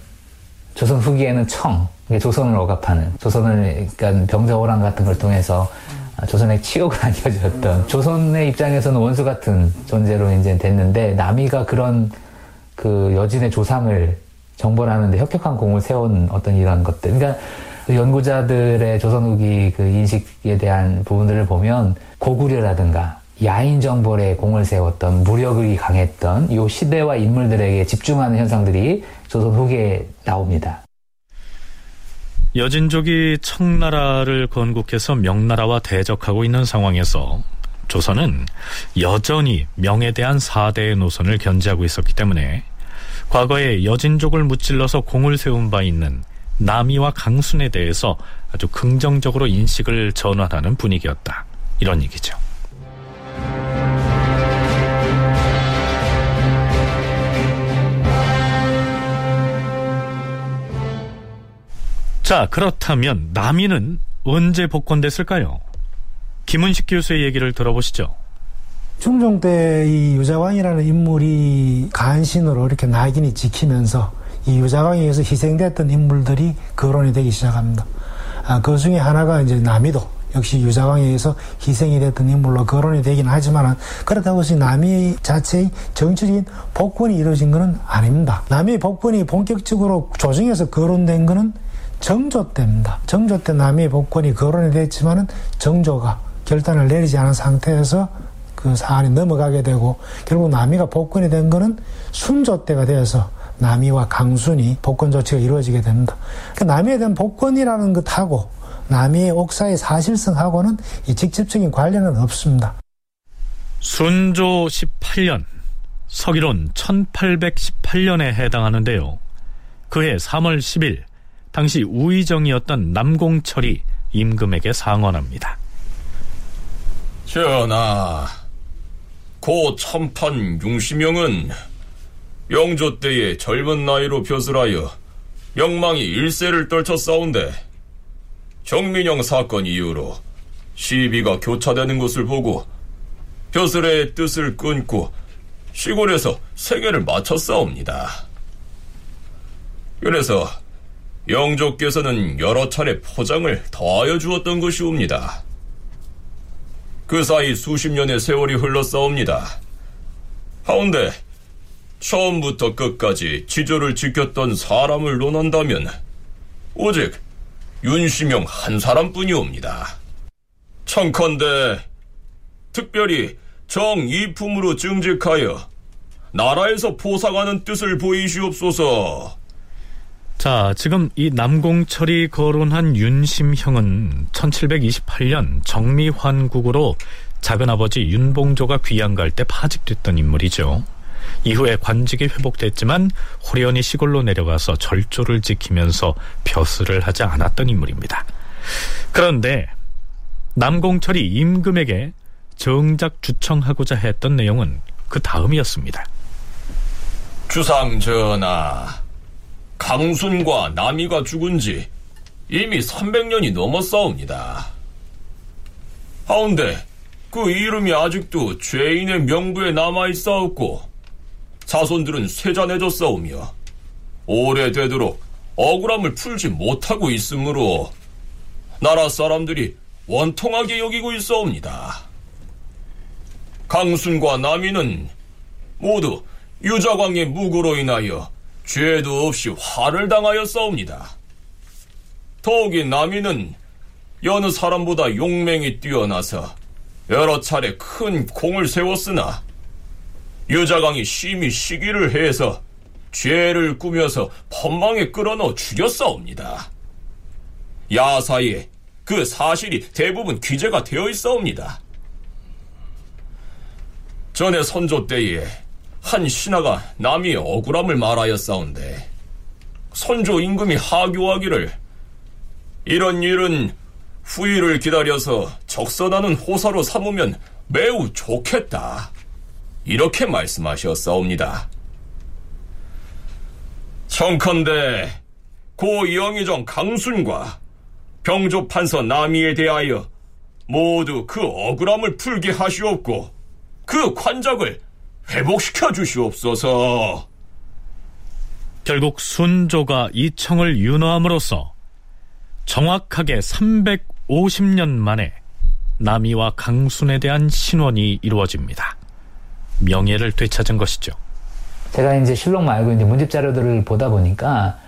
S4: 조선 후기에는 청, 조선을 억압하는, 조선을, 그러니까 병자호란 같은 걸 통해서 조선의 치욕을 안겨주었던, 조선의 입장에서는 원수 같은 존재로 이제 됐는데, 남이가 그런 그 여진의 조상을 정벌하는데 혁혁한 공을 세운 어떤 이런 것들. 그러니까 연구자들의 조선 후기 그 인식에 대한 부분들을 보면 고구려라든가 야인 정벌에 공을 세웠던 무력이 강했던 이 시대와 인물들에게 집중하는 현상들이 조선 후기에 나옵니다.
S2: 여진족이 청나라를 건국해서 명나라와 대적하고 있는 상황에서 조선은 여전히 명에 대한 사대의 노선을 견지하고 있었기 때문에 과거에 여진족을 무찔러서 공을 세운 바 있는 남이와 강순에 대해서 아주 긍정적으로 인식을 전환하는 분위기였다. 이런 얘기죠. 자, 그렇다면 남이는 언제 복권됐을까요? 김은식 교수의 얘기를 들어보시죠.
S5: 중종 때 이 유자왕이라는 인물이 간신으로 이렇게 낙인이 지키면서 이 유자왕에 의해서 희생됐던 인물들이 거론이 되기 시작합니다. 아, 그 중에 하나가 이제 남이도 역시 유자왕에 의해서 희생이 됐던 인물로 거론이 되긴 하지만 그렇다고 해서 남이 자체의 정치적인 복권이 이루어진 것은 아닙니다. 남이 복권이 본격적으로 조정에서 거론된 것은 정조 때입니다. 정조 때 남의 복권이 거론이 됐지만은 정조가 결단을 내리지 않은 상태에서 그 사안이 넘어가게 되고 결국 남이가 복권이 된 거는 순조 때가 되어서 남이와 강순이 복권 조치가 이루어지게 됩니다. 그 남이에 대한 복권이라는 것하고 남이의 옥사의 사실성하고는 이 직접적인 관련은 없습니다.
S2: 순조 18년, 서기론 1818년에 해당하는데요. 그해 3월 10일 당시 우의정이었던 남공철이 임금에게 상언합니다.
S9: 전하, 고 천판 융시명은 영조 때의 젊은 나이로 벼슬하여 영망이 일세를 떨쳐 싸운데 정민영 사건 이후로 시비가 교차되는 것을 보고 벼슬의 뜻을 끊고 시골에서 맞춰 싸웁니다. 그래서 영조께서는 여러 차례 포장을 더하여 주었던 것이옵니다. 그 사이 수십 년의 세월이 흘러싸웁니다. 하운데 처음부터 끝까지 지조를 지켰던 사람을 논한다면 오직 윤시명 한 사람뿐이옵니다. 청컨대 특별히 정이품으로 증직하여 나라에서 포상하는 뜻을 보이시옵소서.
S2: 자, 지금 이 남공철이 거론한 윤심형은 1728년 정미환국으로 작은 아버지 윤봉조가 귀양 갈 때 파직됐던 인물이죠. 이후에 관직이 회복됐지만 호련히 시골로 내려가서 절조를 지키면서 벼슬을 하지 않았던 인물입니다. 그런데 남공철이 임금에게 정작 주청하고자 했던 내용은 그 다음이었습니다.
S9: 주상 전하, 강순과 남이가 죽은 지 이미 300년이 넘었사옵니다. 하운데 그 이름이 아직도 죄인의 명부에 남아있사옵고 자손들은 쇠잔해졌사오며 오래되도록 억울함을 풀지 못하고 있으므로 나라 사람들이 원통하게 여기고 있사옵니다. 강순과 남이는 모두 유자광의 무고로 인하여 죄도 없이 화를 당하였사옵니다. 더욱이 남이는 여느 사람보다 용맹이 뛰어나서 여러 차례 큰 공을 세웠으나 유자광이 심히 시기를 해서 죄를 꾸며서 법망에 끌어넣어 죽였사옵니다. 야사에 그 사실이 대부분 기재가 되어 있사옵니다. 전에 선조 때에 한 신하가 남이 억울함을 말하였사온데 선조 임금이 하교하기를 이런 일은 후일을 기다려서 적선하는 호사로 삼으면 매우 좋겠다. 이렇게 말씀하셨사옵니다. 청컨대 고 영의정 강순과 병조 판서 남이에 대하여 모두 그 억울함을 풀게 하시옵고 그 관작을 회복시켜 주시옵소서.
S2: 결국 순조가 이 청을 윤허함으로써 정확하게 350년 만에 남이와 강순에 대한 신원이 이루어집니다. 명예를 되찾은 것이죠.
S4: 제가 이제 실록 말고 이제 문집 자료들을 보다 보니까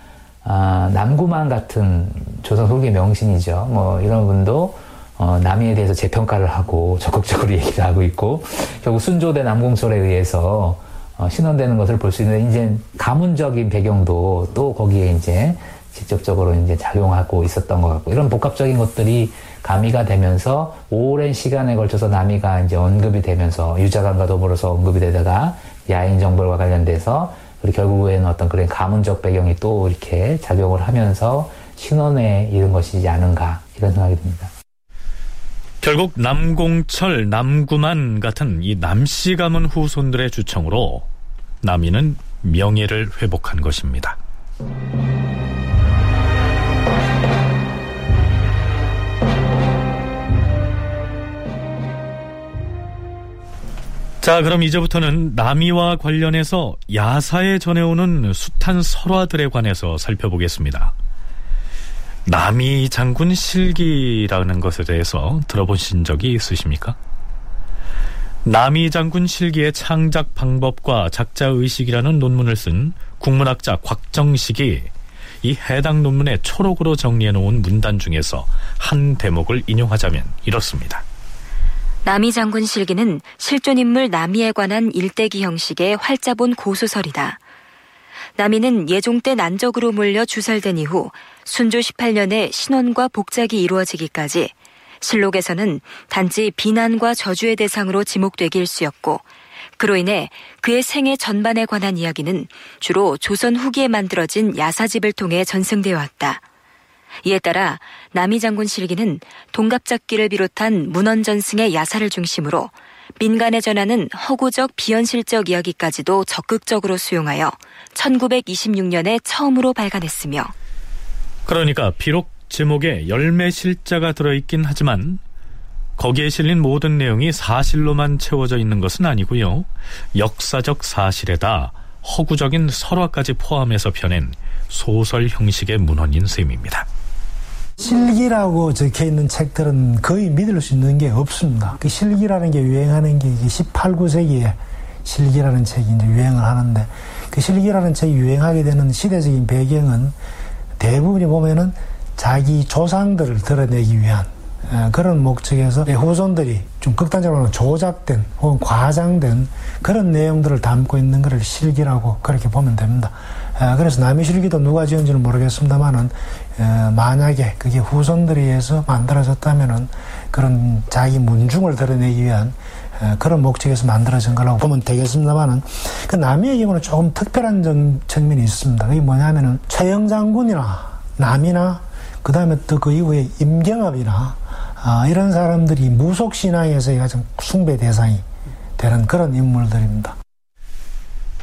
S4: 아, 남구만 같은 조선 후기 명신이죠. 뭐 이런 분도 어, 남이에 대해서 재평가를 하고 적극적으로 얘기를 하고 있고 결국 순조대 남공설에 의해서 어, 신원되는 것을 볼 수 있는 이제 가문적인 배경도 또 거기에 이제 직접적으로 이제 작용하고 있었던 것 같고 이런 복합적인 것들이 가미가 되면서 오랜 시간에 걸쳐서 남이가 이제 언급이 되면서 유자관과 더불어서 언급이 되다가 야인 정벌과 관련돼서 그리고 결국에는 어떤 그런 가문적 배경이 또 이렇게 작용을 하면서 신원에 이른 것이지 않은가 이런 생각이 듭니다.
S2: 결국 남공철, 남구만 같은 이 남씨 가문 후손들의 주청으로 남이는 명예를 회복한 것입니다. 자, 그럼 이제부터는 남이와 관련해서 야사에 전해오는 숱한 설화들에 관해서 살펴보겠습니다. 남이 장군 실기라는 것에 대해서 들어보신 적이 있으십니까? 남이 장군 실기의 창작 방법과 작자 의식이라는 논문을 쓴 국문학자 곽정식이 이 해당 논문에 초록으로 정리해 놓은 문단 중에서 한 대목을 인용하자면 이렇습니다.
S1: 남이 장군 실기는 실존 인물 남이에 관한 일대기 형식의 활자본 고소설이다. 남이는 예종 때 난적으로 몰려 주살된 이후 순조 18년에 신원과 복작이 이루어지기까지 실록에서는 단지 비난과 저주의 대상으로 지목되기 일쑤였고 그로 인해 그의 생애 전반에 관한 이야기는 주로 조선 후기에 만들어진 야사집을 통해 전승되어 왔다. 이에 따라 남이 장군 실기는 동갑잡기를 비롯한 문헌전승의 야사를 중심으로 민간에 전하는 허구적 비현실적 이야기까지도 적극적으로 수용하여 1926년에 처음으로 발간했으며
S2: 그러니까 비록 제목에 열매 실자가 들어있긴 하지만 거기에 실린 모든 내용이 사실로만 채워져 있는 것은 아니고요. 역사적 사실에다 허구적인 설화까지 포함해서 펴낸 소설 형식의 문헌인 셈입니다.
S5: 실기라고 적혀 있는 책들은 거의 믿을 수 있는 게 없습니다. 그 실기라는 게 유행하는 게 18, 9세기에 실기라는 책이 이제 유행을 하는데 그 실기라는 책이 유행하게 되는 시대적인 배경은 대부분이 보면은 자기 조상들을 드러내기 위한 그런 목적에서 후손들이 좀 극단적으로 조작된 혹은 과장된 그런 내용들을 담고 있는 것을 실기라고 그렇게 보면 됩니다. 그래서 남의 실기도 누가 지은지는 모르겠습니다만은 만약에 그게 후손들에 의해서 만들어졌다면은 그런 자기 문중을 드러내기 위한 그런 목적에서 만들어진 거라고 보면 되겠습니다만은 그 남의 경우는 조금 특별한 측면이 있습니다. 그게 뭐냐면은 최영 장군이나 남이나 그 다음에 또 그 이후에 임경업이나 아, 이런 사람들이 무속 신앙에서의 가장 숭배 대상이 되는 그런 인물들입니다.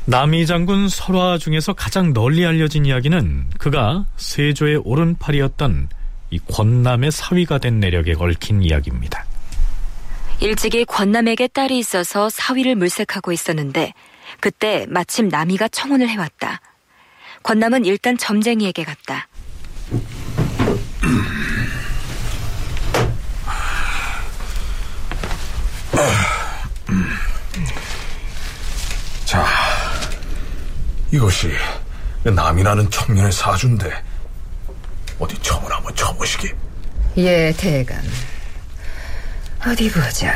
S2: 남이 장군 설화 중에서 가장 널리 알려진 이야기는 그가 세조의 오른팔이었던 이 권남의 사위가 된 내력에 얽힌 이야기입니다.
S1: 일찍이 권남에게 딸이 있어서 사위를 물색하고 있었는데 그때 마침 남이가 청혼을 해왔다. 권남은 일단 점쟁이에게 갔다.
S6: 자, 이것이 남이라는 청년의 사주인데 어디 청을 한번 쳐보시게.
S15: 예, 대감. 어디 보자.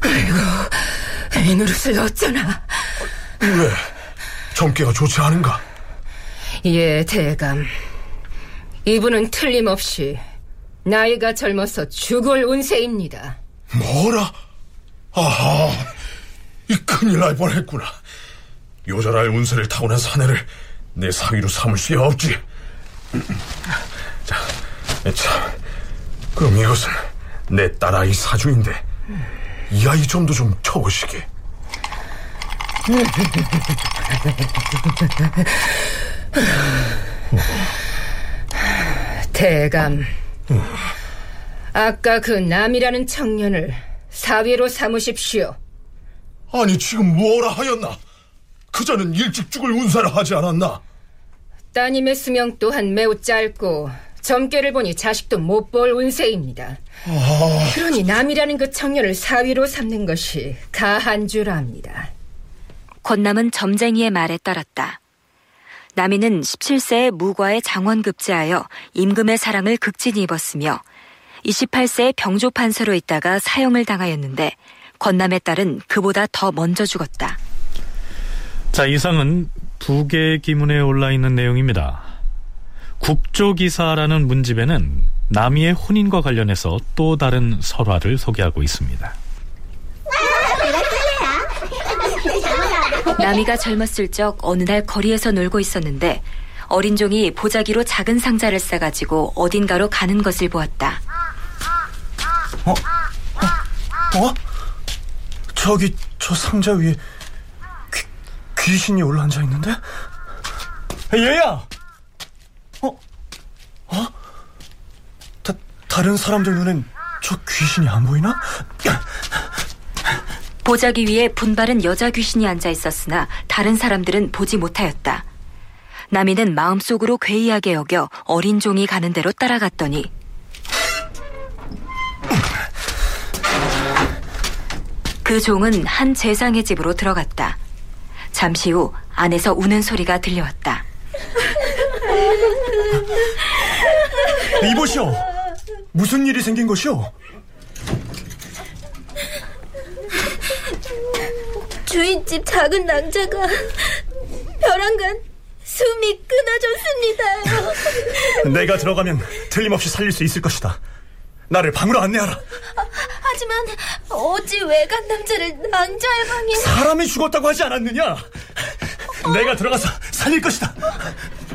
S15: 아이고, 이 노릇을 어쩌나.
S6: 왜? 점괘가 좋지 않은가?
S15: 예, 대감. 이분은 틀림없이 나이가 젊어서 죽을 운세입니다.
S6: 뭐라? 아하, 이 큰일 날 뻔했구나. 요절할 운세를 타고난 사내를 내 사위로 삼을 수야 없지. 자, 참, 그럼 이것은 내 딸아이 사주인데 이 아이 좀도 좀 쳐보시게.
S15: 대감. 아까 그 남이라는 청년을 사위로 삼으십시오.
S6: 아니 지금 뭐라 하였나? 그자는 일찍 죽을 운사를 하지 않았나?
S15: 따님의 수명 또한 매우 짧고 점괘를 보니 자식도 못 볼 운세입니다.
S6: 아...
S15: 그러니 남이라는 그 청년을 사위로 삼는 것이 가한 줄 압니다.
S1: 권남은 점쟁이의 말에 따랐다. 남이는 17세에 무과에 장원급제하여 임금의 사랑을 극진히 입었으며 28세에 병조 판서로 있다가 사형을 당하였는데 권남의 딸은 그보다 더 먼저 죽었다.
S2: 자, 이상은 부계 기문에 올라 있는 내용입니다. 국조기사라는 문집에는 남이의 혼인과 관련해서 또 다른 설화를 소개하고 있습니다.
S1: 남이가 젊었을 적 어느 날 거리에서 놀고 있었는데 어린 종이 보자기로 작은 상자를 싸가지고 어딘가로 가는 것을 보았다.
S8: 어? 어? 어? 저기 저 상자 위에 귀, 귀신이 올라앉아 있는데? 얘야! 어? 어? 다, 다른 사람들 눈엔 저 귀신이 안 보이나?
S1: 보자기 위에 분바른 여자 귀신이 앉아 있었으나 다른 사람들은 보지 못하였다. 남이는 마음속으로 괴이하게 여겨 어린 종이 가는 대로 따라갔더니 그 종은 한 재상의 집으로 들어갔다. 잠시 후 안에서 우는 소리가 들려왔다.
S8: 이보시오. 무슨 일이 생긴 것이오?
S16: 주인집 작은 낭자가 벼랑간 숨이 끊어졌습니다.
S8: 내가 들어가면 틀림없이 살릴 수 있을 것이다. 나를 방으로 안내하라.
S16: 아, 하지만 어찌 외간 남자를 낭자의 방에
S8: 사람이 죽었다고 하지 않았느냐? 내가 들어가서 살릴 것이다.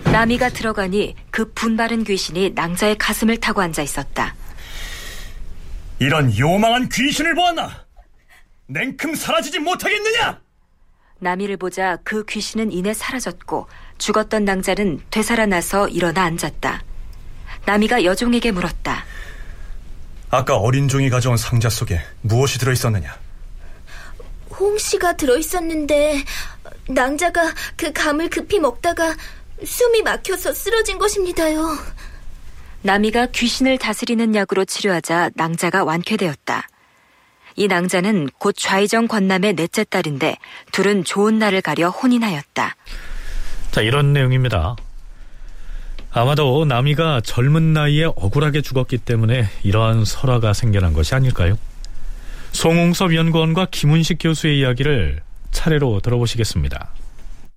S1: 나미가 들어가니 그 분바른 귀신이 낭자의 가슴을 타고 앉아 있었다.
S8: 이런 요망한 귀신을 보았나? 냉큼 사라지지 못하겠느냐?
S1: 나미를 보자 그 귀신은 이내 사라졌고 죽었던 낭자는 되살아나서 일어나 앉았다. 나미가 여종에게 물었다.
S8: 아까 어린 종이 가져온 상자 속에 무엇이 들어있었느냐?
S16: 홍시가 들어있었는데 낭자가 그 감을 급히 먹다가 숨이 막혀서 쓰러진 것입니다요.
S1: 나미가 귀신을 다스리는 약으로 치료하자 낭자가 완쾌되었다. 이 낭자는 곧 좌이정 권남의 넷째 딸인데 둘은 좋은 날을 가려 혼인하였다.
S2: 자, 이런 내용입니다. 아마도 나미가 젊은 나이에 억울하게 죽었기 때문에 이러한 설화가 생겨난 것이 아닐까요? 송홍섭 연구원과 김훈식 교수의 이야기를 차례로 들어보시겠습니다.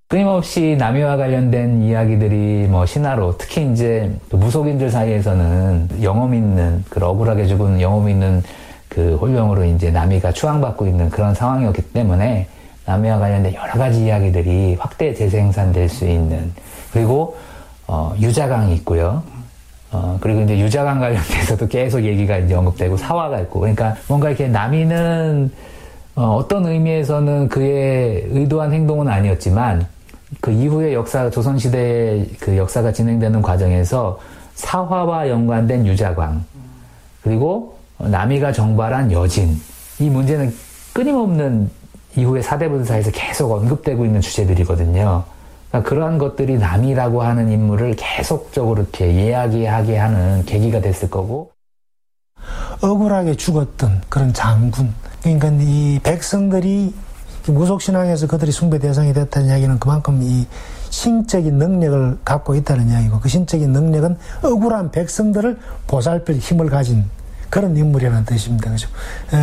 S4: 끊임없이 남이와 관련된 이야기들이 뭐 신화로 특히 이제 무속인들 사이에서는 영험 있는 그 억울하게 죽은 영험 있는 그 홀령으로 이제 남이가 추앙받고 있는 그런 상황이었기 때문에 남이와 관련된 여러 가지 이야기들이 확대 재생산될 수 있는 그리고 어, 유자강이 있고요. 어, 그리고 이제 유자강 관련돼서도 계속 얘기가 이제 언급되고 사화가 있고 그러니까 뭔가 이렇게 남이는 어, 떤 의미에서는 그의 의도한 행동은 아니었지만 그 이후의 역사 조선 시대의 그 역사가 진행되는 과정에서 사화와 연관된 유자광 그리고 남이가 정발한 여진 이 문제는 끊임없는 이후에 사대분사에서 계속 언급되고 있는 주제들이거든요. 그러니까 그러한 것들이 남이라고 하는 인물을 계속적으로 이렇게 이야기하게 하는 계기가 됐을 거고
S5: 억울하게 죽었던 그런 장군 그러니까 이 백성들이 무속신앙에서 그들이 숭배 대상이 됐다는 이야기는 그만큼 이 신적인 능력을 갖고 있다는 이야기고 그 신적인 능력은 억울한 백성들을 보살필 힘을 가진 그런 인물이라는 뜻입니다. 그죠?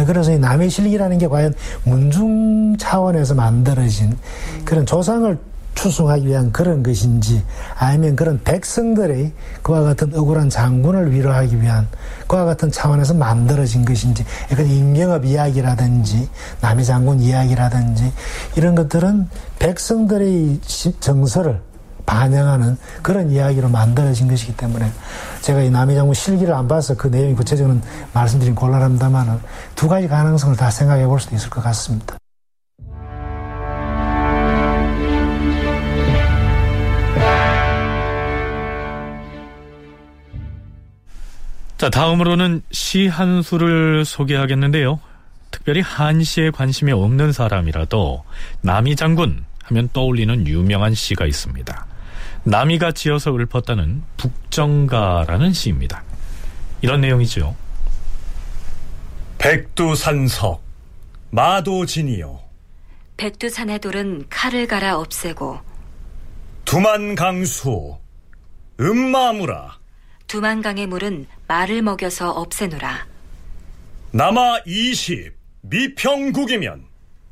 S5: 그래서 이 남의 실기라는 게 과연 문중 차원에서 만들어진 그런 조상을 추승하기 위한 그런 것인지 아니면 그런 백성들의 그와 같은 억울한 장군을 위로하기 위한 그와 같은 차원에서 만들어진 것인지 약간 임경업 이야기라든지 남의 장군 이야기라든지 이런 것들은 백성들의 정서를 반영하는 그런 이야기로 만들어진 것이기 때문에 제가 이 남의 장군 실기를 안 봐서 그 내용이 구체적으로는 말씀드린 곤란합니다만 두 가지 가능성을 다 생각해 볼 수도 있을 것 같습니다.
S2: 자, 다음으로는 시 한 수를 소개하겠는데요. 특별히 한시에 관심이 없는 사람이라도 남이 장군 하면 떠올리는 유명한 시가 있습니다. 남이가 지어서 읊었다는 북정가라는 시입니다. 이런 내용이죠.
S17: 백두산석 마도진이요
S1: 백두산의 돌은 칼을 갈아 없애고
S17: 두만강수 음마무라
S1: 두만강의 물은 말을 먹여서 없애노라.
S17: 남아 20 미평국이면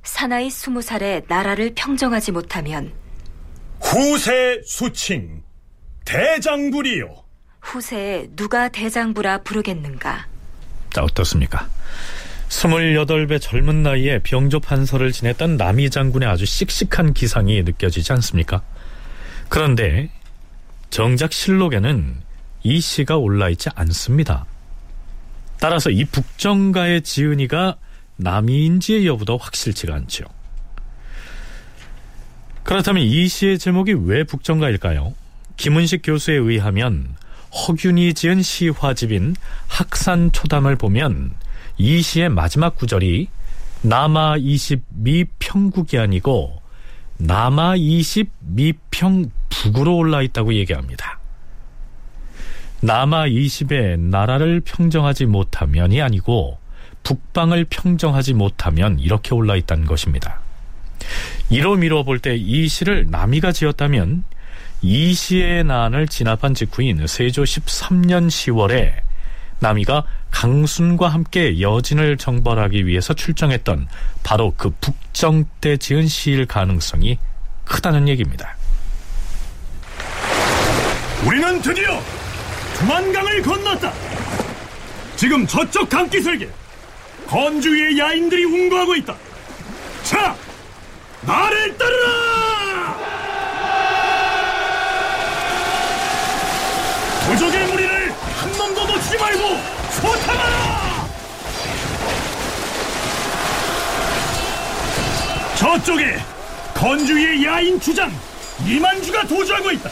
S1: 사나이 스무 살에 나라를 평정하지 못하면
S17: 후세 수칭 대장부리요.
S1: 후세에 누가 대장부라 부르겠는가?
S2: 자, 어떻습니까? 28배 젊은 나이에 병조 판서를 지냈던 남이 장군의 아주 씩씩한 기상이 느껴지지 않습니까? 그런데 정작 실록에는 이 시가 올라 있지 않습니다. 따라서 이 북정가의 지은이가 남이인지의 여부도 확실치가 않죠. 그렇다면 이 시의 제목이 왜 북정가일까요? 김은식 교수에 의하면 허균이 지은 시화집인 학산초담을 보면 이 시의 마지막 구절이 남아 20 미평국이 아니고 남아 20 미평북으로 올라 있다고 얘기합니다. 남아 20의 나라를 평정하지 못하면이 아니고 북방을 평정하지 못하면 이렇게 올라 있다는 것입니다. 이로 미뤄 볼 때 이 시를 남이가 지었다면 이 시의 난을 진압한 직후인 세조 13년 10월에 남이가 강순과 함께 여진을 정벌하기 위해서 출정했던 바로 그 북정 때 지은 시일 가능성이 크다는 얘기입니다.
S12: 우리는 드디어 두만강을 건넜다. 지금 저쪽 강기슭에 건주의 야인들이 운거하고 있다. 자, 나를 따르라! 도적의 무리를 한 놈도 놓치지 말고 소탕하라! 저쪽에 건주의 야인 주장 이만주가 도주하고 있다.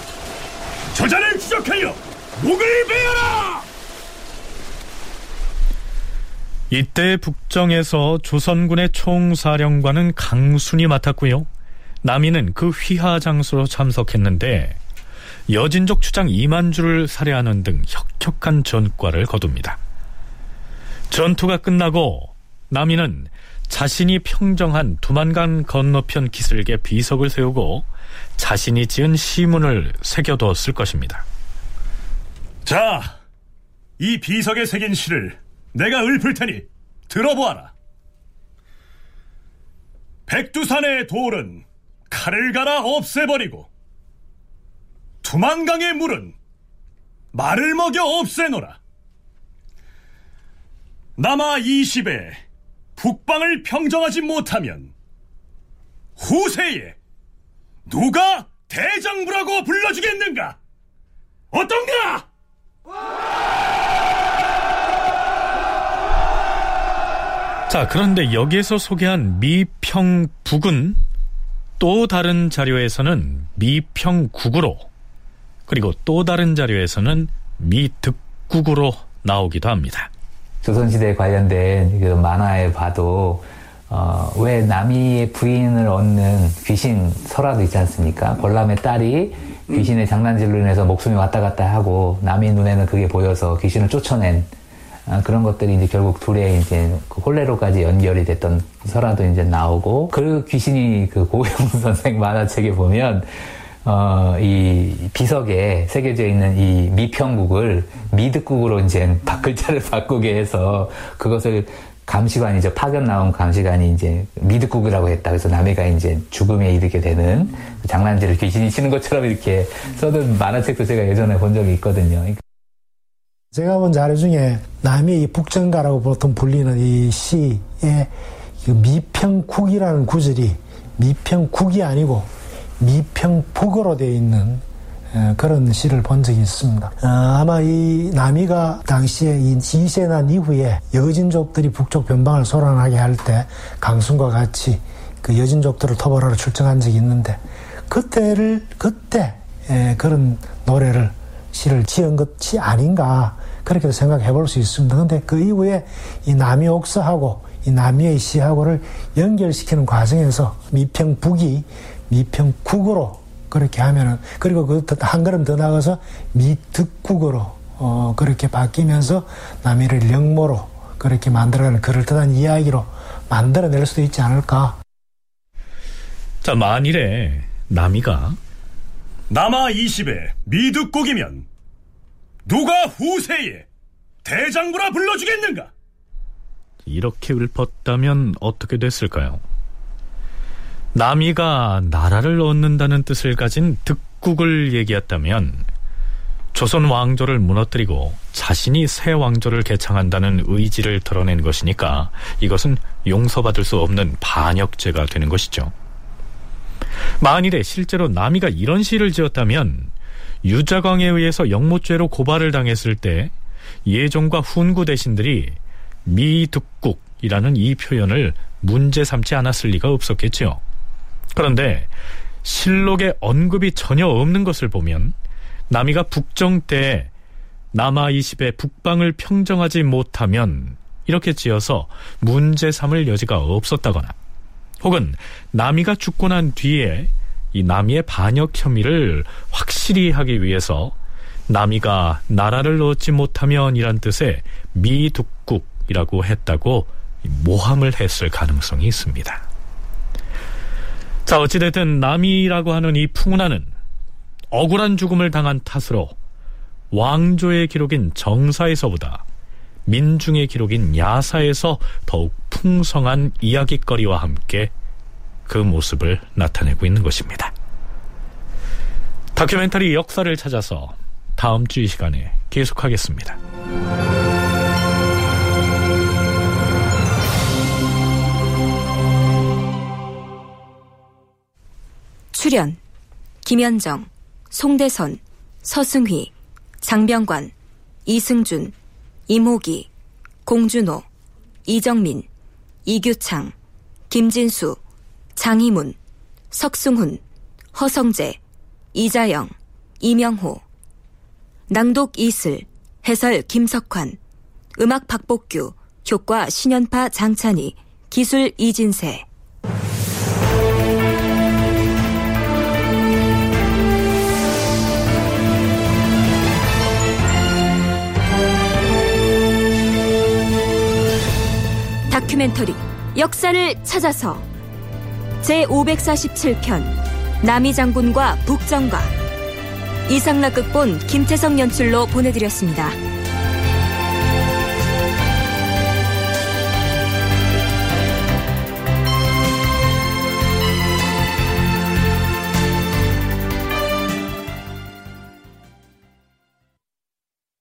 S12: 저자를 추적하여 목을 베어라!
S2: 이때 북정에서 조선군의 총사령관은 강순이 맡았고요. 남이는 그 휘하 장소로 참석했는데 여진족 추장 이만주를 살해하는 등 혁혁한 전과를 거둡니다. 전투가 끝나고 남이는 자신이 평정한 두만강 건너편 기슭에 비석을 세우고 자신이 지은 시문을 새겨두었을 것입니다.
S12: 자, 이 비석에 새긴 시를 내가 읊을 테니 들어보아라. 백두산의 돌은 칼을 갈아 없애버리고 두만강의 물은 말을 먹여 없애노라. 남아 20에 북방을 평정하지 못하면 후세에 누가 대장부라고 불러주겠는가? 어떤가?
S2: 자, 그런데 여기에서 소개한 미평북은 또 다른 자료에서는 미평국으로 그리고 또 다른 자료에서는 미득국으로 나오기도 합니다.
S4: 조선시대에 관련된 그 만화에 봐도 어, 왜 남이의 부인을 얻는 귀신 설화도 있지 않습니까? 벌람의 딸이 귀신의 장난질로 인해서 목숨이 왔다 갔다 하고 남이 눈에는 그게 보여서 귀신을 쫓아낸 아, 그런 것들이 이제 결국 둘의 이제 그 홀레로까지 연결이 됐던 설화도 이제 나오고 그 귀신이 그 고영 선생 만화책에 보면 어, 이 비석에 새겨져 있는 이 미평국을 미득국으로 이제 글자를 바꾸게 해서 그것을 감시관이죠. 파견 나온 감시관이 이제 미득국이라고 했다. 그래서 남해가 이제 죽음에 이르게 되는 그 장난질을 귀신이 치는 것처럼 이렇게 써둔 만화책도 제가 예전에 본 적이 있거든요.
S5: 제가 본 자료 중에 이 북정가라고 보통 불리는 이 시의 그 미평국이라는 구절이 미평국이 아니고 미평북으로 되어 있는 그런 시를 본 적이 있습니다. 어, 아마 이 남이가 당시에 이 지세난 이후에 여진족들이 북쪽 변방을 소란하게 할 때 강순과 같이 그 여진족들을 토벌하러 출정한 적이 있는데 그때를 그때 그런 노래를 시를 지은 것이 아닌가 그렇게도 생각해 볼 수 있습니다. 근데 그 이후에 이 남이 옥서하고 이 남이의 시하고를 연결시키는 과정에서 미평북이 미평국으로 그렇게 하면은 그리고 그 한 걸음 더 나가서 미특국으로 어 그렇게 바뀌면서 남이를 영모로 그렇게 만들어가는 그럴듯한 이야기로 만들어낼 수도 있지 않을까.
S2: 자 만일에 남이가
S18: 남아 20에 미득국이면 누가 후세에 대장부라 불러주겠는가?
S2: 이렇게 읊었다면 어떻게 됐을까요? 남이가 나라를 얻는다는 뜻을 가진 득국을 얘기했다면 조선 왕조를 무너뜨리고 자신이 새 왕조를 개창한다는 의지를 드러낸 것이니까 이것은 용서받을 수 없는 반역죄가 되는 것이죠. 만일에 실제로 남이가 이런 시를 지었다면 유자광에 의해서 영모죄로 고발을 당했을 때 예종과 훈구 대신들이 미득국이라는 이 표현을 문제 삼지 않았을 리가 없었겠죠. 그런데 실록에 언급이 전혀 없는 것을 보면 남이가 북정 때 남아 20의 북방을 평정하지 못하면 이렇게 지어서 문제 삼을 여지가 없었다거나 혹은 남이가 죽고 난 뒤에 이 남이의 반역 혐의를 확실히 하기 위해서 남이가 나라를 얻지 못하면 이란 뜻의 미둑국이라고 했다고 모함을 했을 가능성이 있습니다. 자, 어찌됐든 남이라고 하는 이 풍운하는 억울한 죽음을 당한 탓으로 왕조의 기록인 정사에서보다 민중의 기록인 야사에서 더욱 풍성한 이야기거리와 함께 그 모습을 나타내고 있는 것입니다. 다큐멘터리 역사를 찾아서 다음 주 이 시간에 계속하겠습니다.
S1: 출연 김현정, 송대선, 서승휘, 장병관, 이승준, 이모기, 공준호, 이정민, 이규창, 김진수, 장희문, 석승훈, 허성재, 이자영, 이명호 낭독 이슬, 해설 김석환 음악 박복규, 효과 신연파 장찬희, 기술 이진세 다큐멘터리 역사를 찾아서 제547편 남이 장군과 북정가 이상락 극본 김태성 연출로 보내드렸습니다.